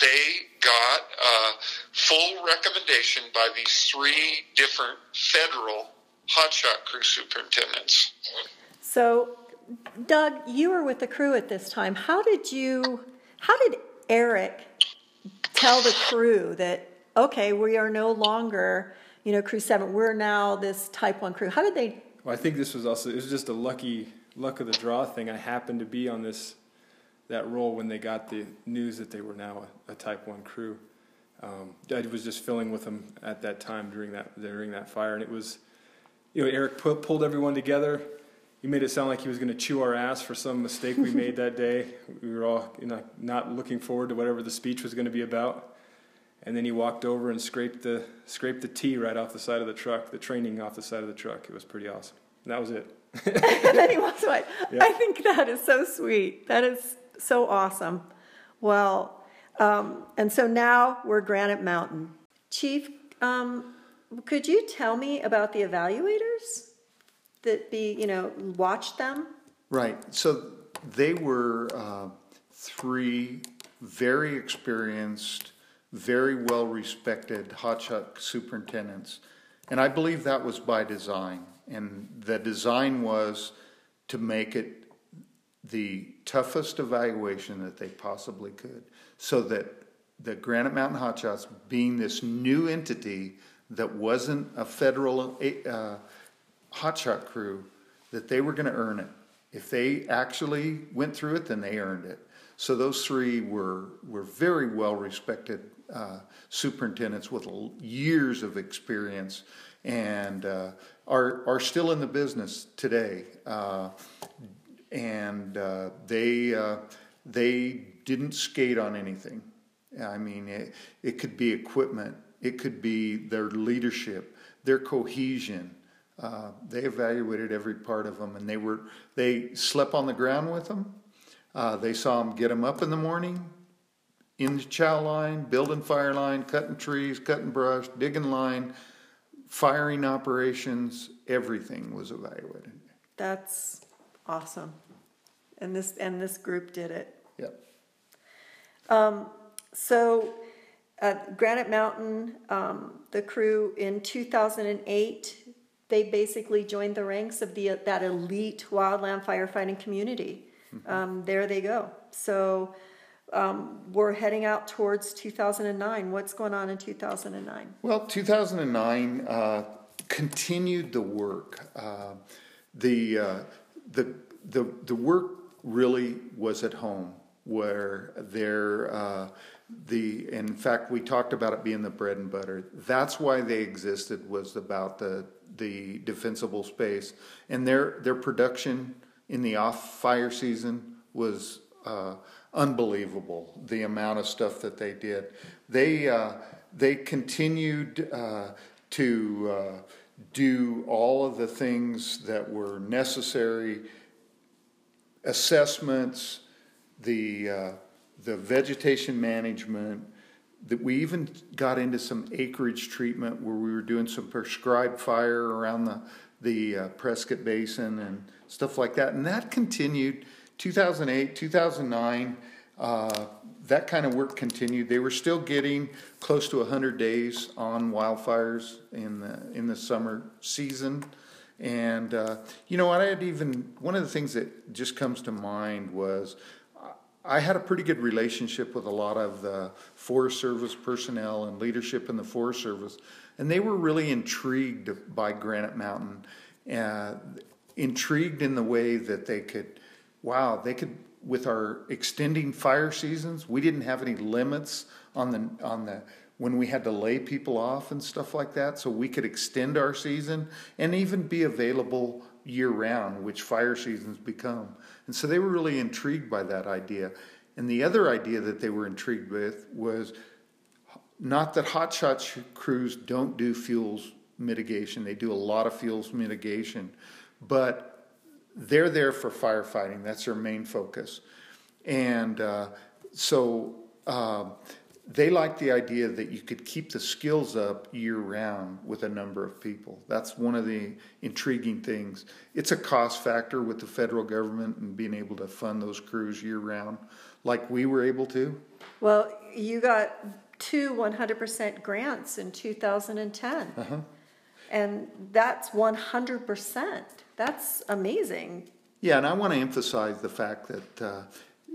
[SPEAKER 6] they got a full recommendation by these three different federal hotshot crew superintendents.
[SPEAKER 3] So, Doug, you were with the crew at this time. How did you, how did Eric tell the crew that, okay, we are no longer, you know, crew seven, we're now this type one crew? How did they
[SPEAKER 4] well, I think this was also it was just a lucky luck of the draw thing. I happened to be on this that role when they got the news that they were now a, a Type One crew. Um, I was just filling with them at that time during that during that fire, and it was, you know, Eric put, pulled everyone together. He made it sound like he was going to chew our ass for some mistake we made that day. [laughs] We were all you know, not looking forward to whatever the speech was going to be about. And then he walked over and scraped the scraped the T right off the side of the truck, the training off the side of the truck. It was pretty awesome. And that was it.
[SPEAKER 3] and [laughs] then he walks away. [laughs] Yeah. I think that is so sweet. That is so awesome. Well, um, and so now we're Granite Mountain. Chief, um, could you tell me about the evaluators that be, you know, watch them?
[SPEAKER 5] Right. So they were uh, three very experienced very well respected hotshot superintendents. And I believe that was by design. And the design was to make it the toughest evaluation that they possibly could so that the Granite Mountain Hotshots, being this new entity that wasn't a federal uh, hotshot crew, that they were going to earn it. If they actually went through it, then they earned it. So those three were were very well respected uh, superintendents with years of experience and uh, are, are still in the business today. Uh, and uh, they, uh, they didn't skate on anything. I mean, it, it could be equipment, it could be their leadership, their cohesion. Uh, they evaluated every part of them, and they were they slept on the ground with them. Uh, they saw them get them up in the morning, in the chow line, building fire line, cutting trees, cutting brush, digging line, firing operations, everything was evaluated.
[SPEAKER 3] That's awesome. And this and this group did it.
[SPEAKER 5] Yep.
[SPEAKER 3] Um, so at Granite Mountain, um, the crew in 2008, they basically joined the ranks of the that elite wildland firefighting community. Um, there they go. So um, we're heading out towards 2009. What's going on in 2009?
[SPEAKER 5] Well, 2009 uh, continued the work. Uh, the, uh, the, the, the work really was at home, where there, uh, the, in fact, we talked about it being the bread and butter. That's why they existed, was about the, the defensible space. And their, their production in the off fire season was uh, unbelievable. The amount of stuff that they did. They uh, they continued uh, to uh, do all of the things that were necessary. Assessments, the uh, the vegetation management. That we even got into some acreage treatment where we were doing some prescribed fire around the the uh, Prescott Basin and stuff like that. And that continued 2008, 2009. Uh, that kind of work continued. They were still getting close to 100 days on wildfires in the in the summer season. And uh, you know, I had even one of the things that just comes to mind was I had a pretty good relationship with a lot of the Forest Service personnel and leadership in the Forest Service, and they were really intrigued by Granite Mountain, uh, intrigued in the way that they could, wow, they could with our extending fire seasons. We didn't have any limits on the on the when we had to lay people off and stuff like that, so we could extend our season and even be available year round, which fire seasons become. And so they were really intrigued by that idea. And the other idea that they were intrigued with was not that hotshot crews don't do fuels mitigation, they do a lot of fuels mitigation, but they're there for firefighting. That's their main focus. And uh, so uh, they like the idea that you could keep the skills up year round with a number of people. That's one of the intriguing things. It's a cost factor with the federal government and being able to fund those crews year round, like we were able to.
[SPEAKER 3] Well, you got two 100% grants in 2010. Uh-huh. And that's 100%. That's amazing.
[SPEAKER 5] Yeah, and I want to emphasize the fact that uh,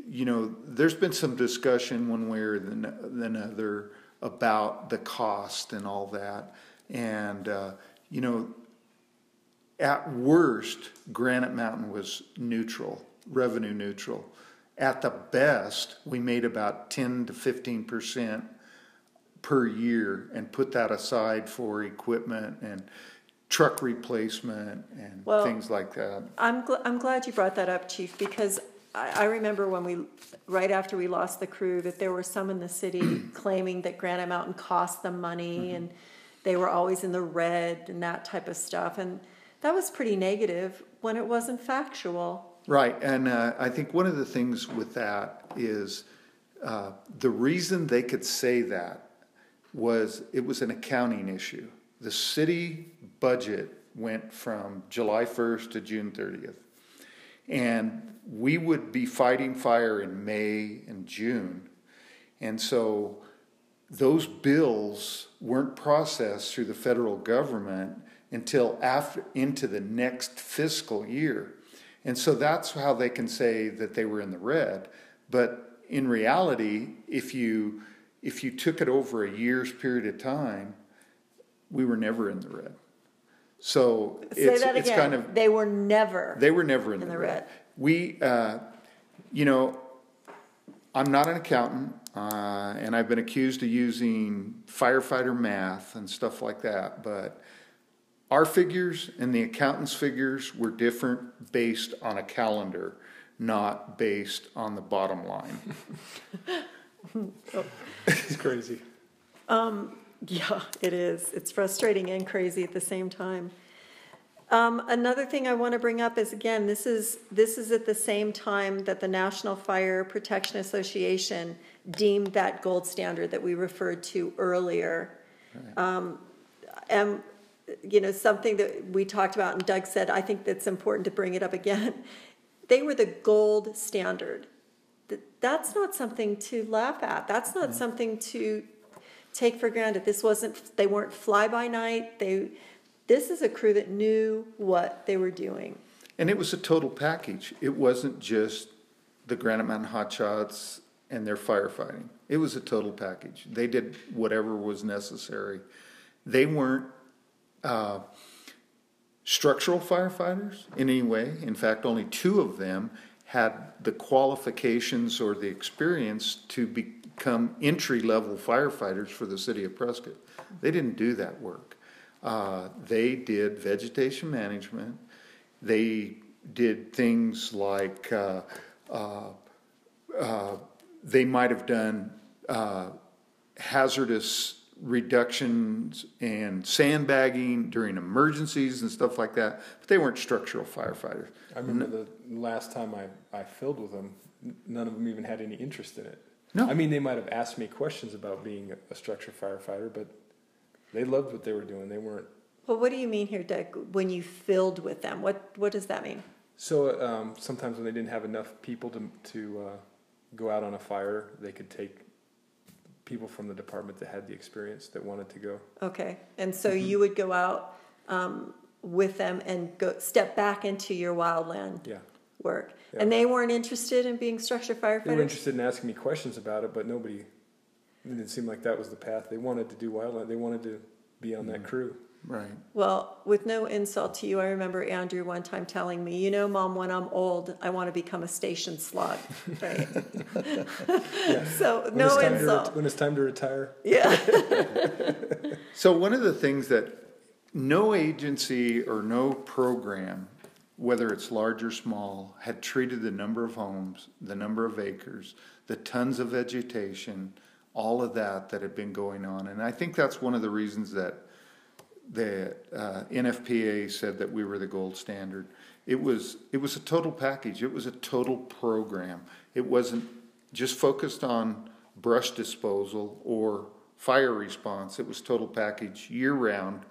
[SPEAKER 5] you know, there's been some discussion one way or the, other about the cost and all that. And, uh, you know, at worst, Granite Mountain was neutral, revenue neutral. At the best, we made about 10 to 15 percent per year and put that aside for equipment and truck replacement and well, things like that.
[SPEAKER 3] I'm, gl- I'm glad you brought that up, Chief, because I, I remember when we, right after we lost the crew, that there were some in the city [clears throat] claiming that Granite Mountain cost them money mm-hmm. and they were always in the red and that type of stuff. And that was pretty negative when it wasn't factual.
[SPEAKER 5] Right. And uh, I think one of the things with that is uh, the reason they could say that was it was an accounting issue. The city budget went from July 1st to June 30th. And we would be fighting fire in May and June. And so those bills weren't processed through the federal government until after into the next fiscal year. And so that's how they can say that they were in the red. But in reality, if you if you took it over a year's period of time, we were never in the red. So
[SPEAKER 3] Say it's, that again. it's kind of they were never
[SPEAKER 5] they were never in, in the, the, red. red. We, uh, you know, I'm not an accountant, uh, and I've been accused of using firefighter math and stuff like that, but our figures and the accountant's figures were different based on a calendar, not based on the bottom line.
[SPEAKER 4] oh. [laughs] it's crazy.
[SPEAKER 3] Um, [laughs] yeah, it is. It's frustrating and crazy at the same time. Um, another thing I want to bring up is again, this is this is at the same time that the National Fire Protection Association deemed that gold standard that we referred to earlier. Right. Um, and you know something that we talked about, and Doug said, I think that's important to bring it up again. [laughs] They were the gold standard. That's not something to laugh at. That's not something to take for granted. This wasn't, they weren't fly by night. They, this is a crew that knew what they were doing.
[SPEAKER 5] And it was a total package. It wasn't just the Granite Mountain Hotshots and their firefighting. It was a total package. They did whatever was necessary. They weren't uh, structural firefighters in any way. In fact, only two of them had the qualifications or the experience to become entry level firefighters for the city of Prescott. They didn't do that work. Uh, they did vegetation management. They did things like uh, uh, uh they might have done uh, hazardous reductions and sandbagging during emergencies and stuff like that, but they weren't structural firefighters.
[SPEAKER 4] I remember the last time I, I filled with them, none of them even had any interest in it.
[SPEAKER 5] No.
[SPEAKER 4] I mean, they might have asked me questions about being a, a structure firefighter, but they loved what they were doing. They weren't.
[SPEAKER 3] Well, what do you mean here, Doug, when you filled with them? What, what does that mean?
[SPEAKER 4] So um, sometimes when they didn't have enough people to, to uh, go out on a fire, they could take people from the department that had the experience that wanted to go.
[SPEAKER 3] Okay, and so
[SPEAKER 4] Mm-hmm.
[SPEAKER 3] you would go out um, with them and go step back into your wildland
[SPEAKER 4] Yeah.
[SPEAKER 3] Work,
[SPEAKER 4] Yeah.
[SPEAKER 3] and they weren't interested in being structure firefighters.
[SPEAKER 4] They were interested in asking me questions about it, but nobody, it didn't seem like that was the path. They wanted to do wildlife. They wanted to be on that mm. crew.
[SPEAKER 5] Right.
[SPEAKER 3] Well, with no insult to you, I remember Andrew one time telling me, "You know, Mom, when I'm old, I want to become a station slug." [laughs] Right. [laughs] so
[SPEAKER 4] When
[SPEAKER 3] no
[SPEAKER 4] it's
[SPEAKER 3] insult.
[SPEAKER 4] ret- when it's time to retire.
[SPEAKER 3] yeah. [laughs]
[SPEAKER 5] So one of the things that no agency or no program, whether it's large or small, had treated the number of homes, the number of acres, the tons of vegetation, all of that that had been going on. And I think that's one of the reasons that the uh, NFPA said that we were the gold standard. It was it was a total package. It was a total program. It wasn't just focused on brush disposal or fire response. It was total package year round.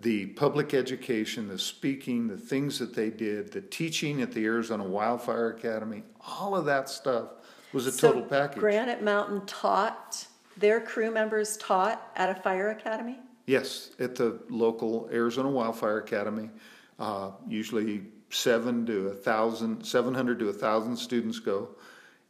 [SPEAKER 5] The public education, the speaking, the things that they did, the teaching at the Arizona Wildfire Academy, all of that stuff was a total package.
[SPEAKER 3] Granite Mountain taught their crew members taught at a fire academy.
[SPEAKER 5] Yes, at the local Arizona Wildfire Academy, uh, usually seven to a thousand, seven hundred to a thousand students go.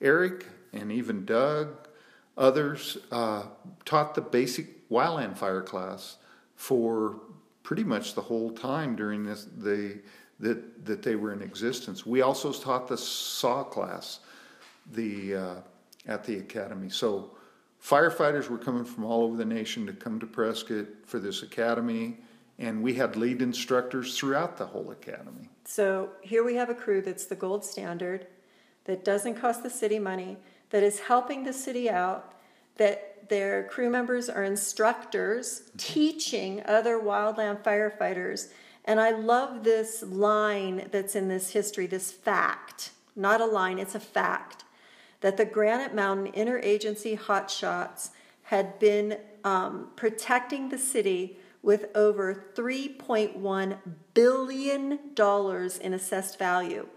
[SPEAKER 5] Eric and even Doug, others uh, taught the basic wildland fire class for pretty much the whole time during this the that that they were in existence. We also taught the saw class, the uh, at the academy. So firefighters were coming from all over the nation to come to Prescott for this academy, and we had lead instructors throughout the whole academy.
[SPEAKER 3] So here we have a crew that's the gold standard, that doesn't cost the city money, that is helping the city out, that their crew members are instructors teaching other wildland firefighters. And I love this line that's in this history, this fact, not a line, it's a fact, that the Granite Mountain Interagency Hotshots had been um, protecting the city with over $3.1 billion in assessed value,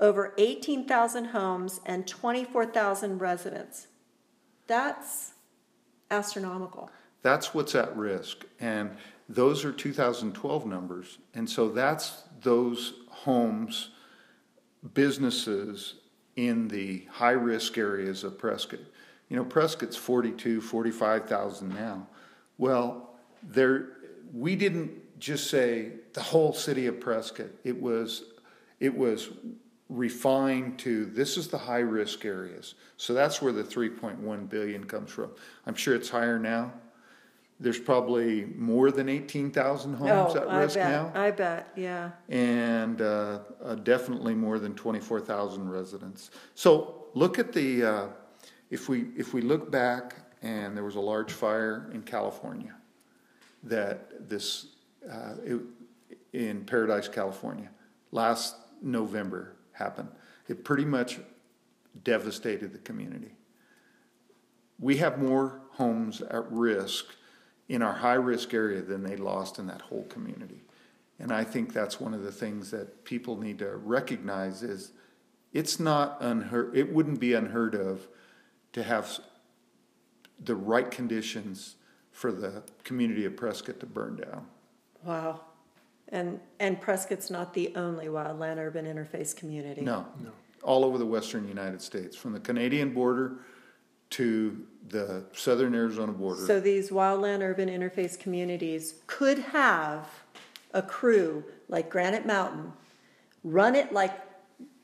[SPEAKER 3] over 18,000 homes, and 24,000 residents. That's astronomical.
[SPEAKER 5] That's what's at risk, and those are 2012 numbers, and so that's those homes, businesses in the high risk areas of Prescott. You know, Prescott's 42, 45,000 now. Well, there, we didn't just say the whole city of Prescott. It was, it was refined to this is the high risk areas. So that's where the 3.1 billion comes from. I'm sure it's higher now. There's probably more than 18,000 homes at
[SPEAKER 3] Oh, I
[SPEAKER 5] risk
[SPEAKER 3] bet.
[SPEAKER 5] now,
[SPEAKER 3] I bet, yeah.
[SPEAKER 5] and uh, uh, definitely more than 24,000 residents. So look at the uh, if we if we look back, and there was a large fire in California that this uh, it, in Paradise, California, last November happened. It pretty much devastated the community. We have more homes at risk in our high risk area than they lost in that whole community. And I think that's one of the things that people need to recognize is it's not unheard it wouldn't be unheard of to have the right conditions for the community of Prescott to burn down.
[SPEAKER 3] Wow. And, and Prescott's not the only wildland urban interface community.
[SPEAKER 5] No, no, all over the western United States, from the Canadian border to the southern Arizona border.
[SPEAKER 3] So these wildland urban interface communities could have a crew like Granite Mountain, run it like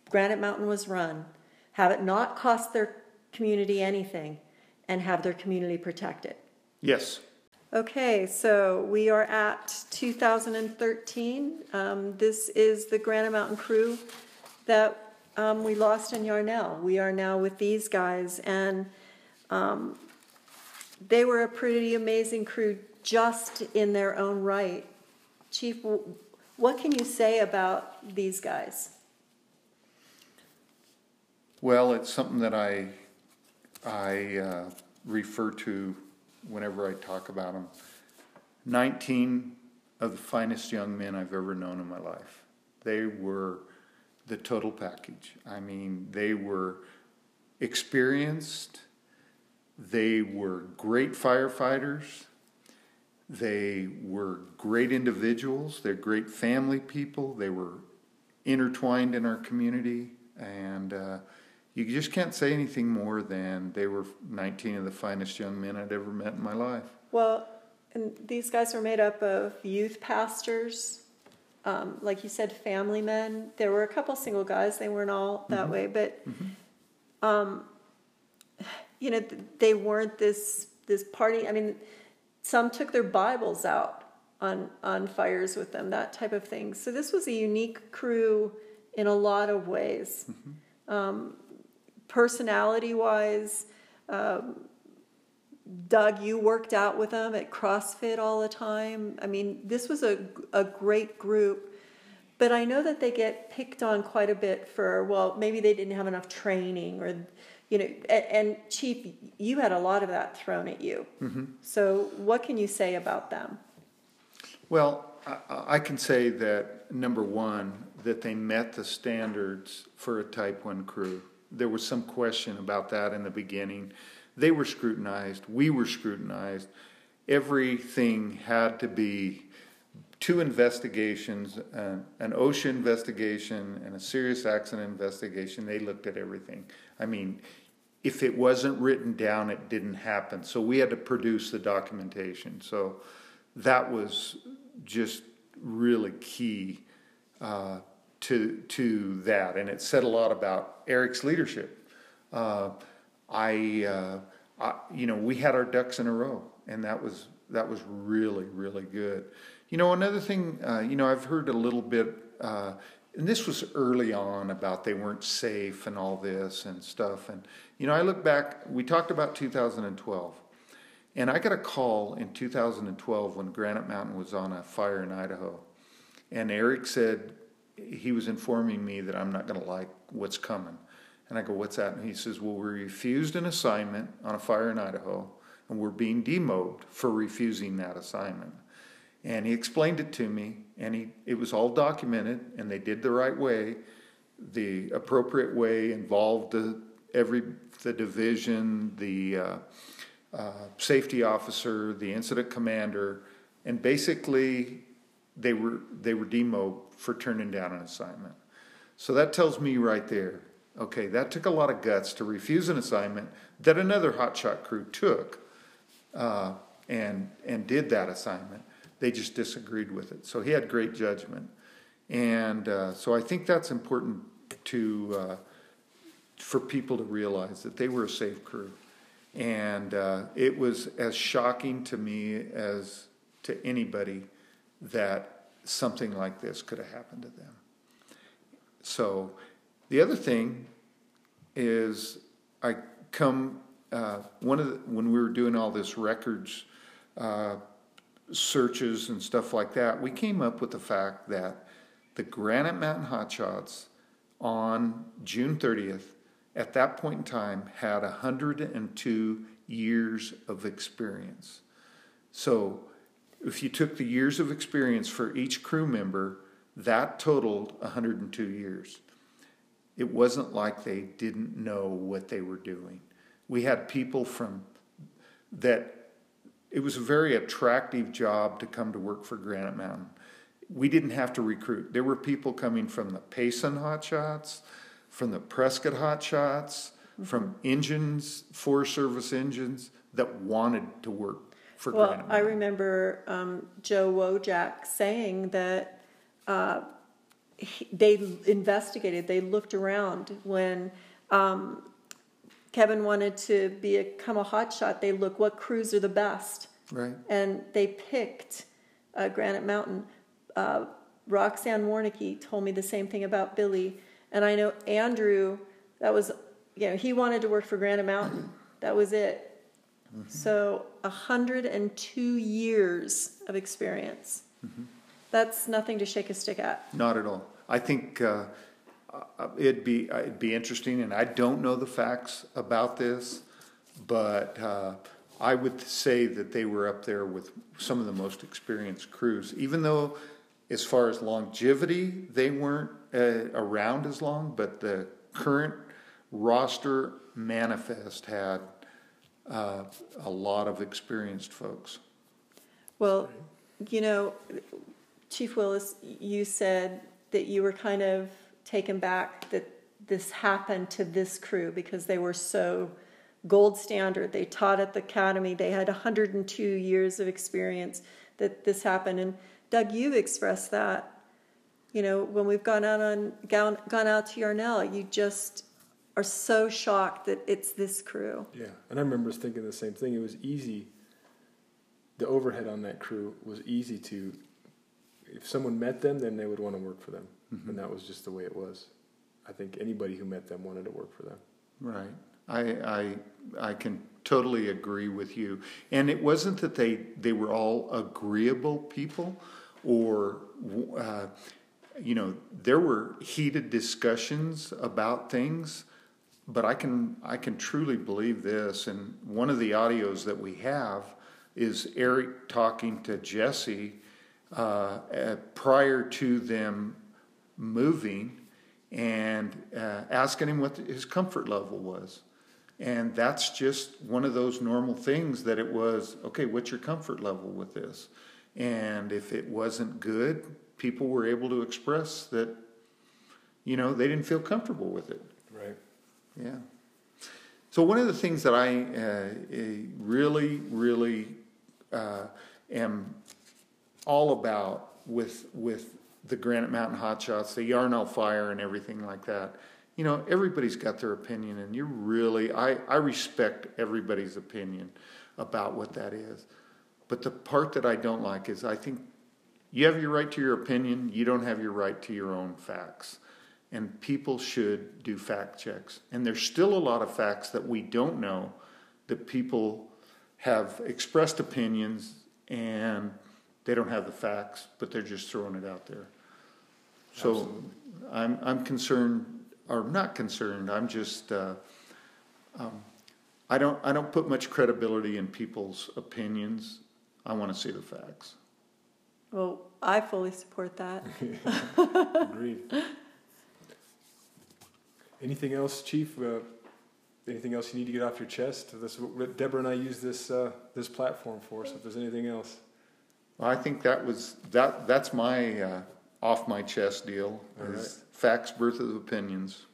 [SPEAKER 3] Granite Mountain was run, have it not cost their community anything, and have their community protected.
[SPEAKER 5] yes.
[SPEAKER 3] Okay, so we are at 2013. Um, this is the Granite Mountain crew that um, we lost in Yarnell. We are now with these guys, and um, they were a pretty amazing crew just in their own right. Chief, what can you say about these guys?
[SPEAKER 5] Well, it's something that I I uh, refer to whenever I talk about them. 19 of the finest young men I've ever known in my life. They were the total package. I mean, they were experienced, they were great firefighters, they were great individuals, they're great family people, they were intertwined in our community, and uh, you just can't say anything more than they were 19 of the finest young men I'd ever met in my life.
[SPEAKER 3] Well, and these guys were made up of youth pastors, um, like you said, family men. There were a couple single guys; they weren't all that
[SPEAKER 5] Mm-hmm.
[SPEAKER 3] way, but um, you know, they weren't this this party. I mean, some took their Bibles out on on fires with them, that type of thing. So this was a unique crew in a lot of ways, um, personality wise. Um, Doug, you worked out with them at CrossFit all the time. I mean, this was a, a great group, but I know that they get picked on quite a bit for, well, maybe they didn't have enough training or, you know, and, and Chief, you had a lot of that thrown at you. So, what can you say about them?
[SPEAKER 5] Well, I, I can say that number one, that they met the standards for a Type 1 crew. There was some question about that in the beginning. They were scrutinized, we were scrutinized. Everything had to be two investigations uh, an OSHA investigation and a serious accident investigation. They looked at everything. I mean, if it wasn't written down, it didn't happen. So we had to produce the documentation. So that was just really key uh, to to that, and it said a lot about Eric's leadership. Uh, I, uh, I, you know, we had our ducks in a row, and that was that was really really good. You know, another thing, uh, you know, I've heard a little bit, uh, and this was early on about they weren't safe and all this and stuff, and you know, I look back. We talked about 2012. And I got a call in 2012 when Granite Mountain was on a fire in Idaho. And Eric said he was informing me that I'm not going to like what's coming. And I go, What's that? And he says, Well, we refused an assignment on a fire in Idaho, and we're being demoted for refusing that assignment. And he explained it to me, and he, it was all documented, and they did the right way. The appropriate way involved the, every the division, the uh, uh, safety officer, the incident commander, and basically they were they were demoed for turning down an assignment. So that tells me right there, okay, that took a lot of guts to refuse an assignment that another hotshot crew took, uh, and and did that assignment. They just disagreed with it. So he had great judgment, and uh, so I think that's important to uh, for people to realize that they were a safe crew. And uh, it was as shocking to me as to anybody that something like this could have happened to them. So the other thing is I come uh, one of the, when we were doing all this records uh, searches and stuff like that, we came up with the fact that the Granite Mountain Hotshots on June 30th at that point in time had 102 years of experience. So if you took the years of experience for each crew member, that totaled 102 years. It wasn't like they didn't know what they were doing. We had people from that it was a very attractive job to come to work for Granite Mountain. We didn't have to recruit. There were people coming from the Payson Hotshots, from the Prescott Hotshots, mm-hmm. from engines, Forest Service engines that wanted to work for
[SPEAKER 3] well,
[SPEAKER 5] Granite.
[SPEAKER 3] I remember um, Joe Woyjeck saying that uh, he, they investigated, they looked around when um, Kevin wanted to become a hotshot. They look what crews are the best,
[SPEAKER 5] right?
[SPEAKER 3] And they picked uh, Granite Mountain. Uh, Roxanne Warneke told me the same thing about Billy, and I know Andrew. That was, you know, he wanted to work for Granite Mountain. That was it. Mm-hmm. So 102 years of experience. Mm-hmm. That's nothing to shake a stick at.
[SPEAKER 5] Not at all. I think uh, uh, it'd be uh, it'd be interesting, and I don't know the facts about this, but uh, I would say that they were up there with some of the most experienced crews, even though. As far as longevity, they weren't uh, around as long, but the current roster manifest had uh, a lot of experienced folks.
[SPEAKER 3] Well, you know, Chief Willis, you said that you were kind of taken back that this happened to this crew because they were so gold standard. They taught at the academy. They had 102 years of experience that this happened. And Doug, you've expressed that. You know, when we've gone out on gone, gone out to Yarnell, you just are so shocked that it's this crew.
[SPEAKER 4] Yeah, and I remember thinking the same thing. It was easy. The overhead on that crew was easy to. If someone met them, then they would want to work for them, mm-hmm. and that was just the way it was. I think anybody who met them wanted to work for them.
[SPEAKER 5] Right. I I I can totally agree with you. And it wasn't that they they were all agreeable people, or. Uh, you know, there were heated discussions about things but I can I can truly believe this. And one of the audios that we have is Eric talking to Jesse uh, prior to them moving and uh, asking him what his comfort level was. And that's just one of those normal things that it was okay, what's your comfort level with this? And if it wasn't good, people were able to express that, you know, they didn't feel comfortable with it. Yeah. So one of the things that I uh, really, really uh, am all about with with the Granite Mountain Hotshots, the Yarnell Fire, and everything like that. You know, everybody's got their opinion, and you really, I, I respect everybody's opinion about what that is. But the part that I don't like is I think you have your right to your opinion, you don't have your right to your own facts and people should do fact checks. And there's still a lot of facts that we don't know that people have expressed opinions and they don't have the facts, but they're just throwing it out there. So Absolutely. I'm I'm concerned, or not concerned. I'm just uh, um, I don't I don't put much credibility in people's opinions. I want to see the facts.
[SPEAKER 3] Well, I fully support that. [laughs]
[SPEAKER 4] Agreed. [laughs] Anything else, Chief? Uh, anything else you need to get off your chest? This, Deborah and I use this uh, this platform for. So if there's anything else,
[SPEAKER 5] well, I think that was that. That's my uh, off my chest deal. Is right. facts, birth of opinions.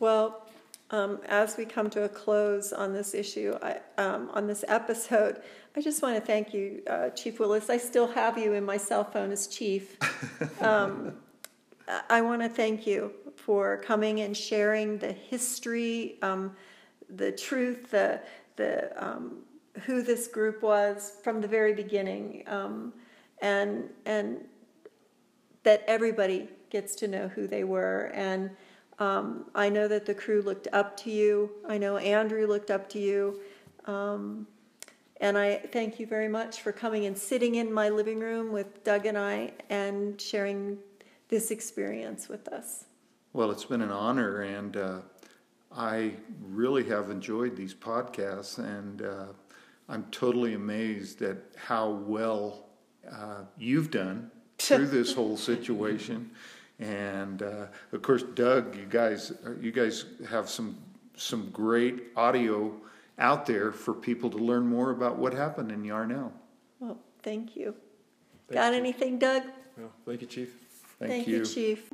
[SPEAKER 3] Well, um, as we come to a close on this issue, I, um, on this episode, I just want to thank you, uh, Chief Willis. I still have you in my cell phone as Chief. [laughs] Um, I want to thank you for coming and sharing the history, um, the truth, the the um, who this group was from the very beginning, um, and and that everybody gets to know who they were. And um, I know that the crew looked up to you. I know Andrew looked up to you. Um, and I thank you very much for coming and sitting in my living room with Doug and I and sharing this experience with us.
[SPEAKER 5] Well, it's been an honor, and uh, I really have enjoyed these podcasts, and uh, I'm totally amazed at how well uh, you've done through this [laughs] whole situation. And uh, of course, Doug, you guys, you guys have some some great audio out there for people to learn more about what happened in Yarnell.
[SPEAKER 3] Well, thank you.
[SPEAKER 4] Thank
[SPEAKER 3] Got
[SPEAKER 4] you.
[SPEAKER 3] anything, Doug?
[SPEAKER 4] Well, thank you, Chief.
[SPEAKER 5] Thank,
[SPEAKER 3] you, Chief.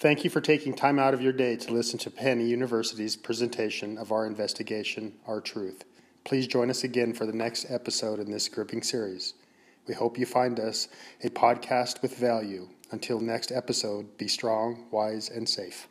[SPEAKER 2] Thank you for taking time out of your day to listen to Penny University's presentation of our investigation, Our Truth. Please join us again for the next episode in this gripping series. We hope you find us a podcast with value. Until next episode, be strong, wise, and safe.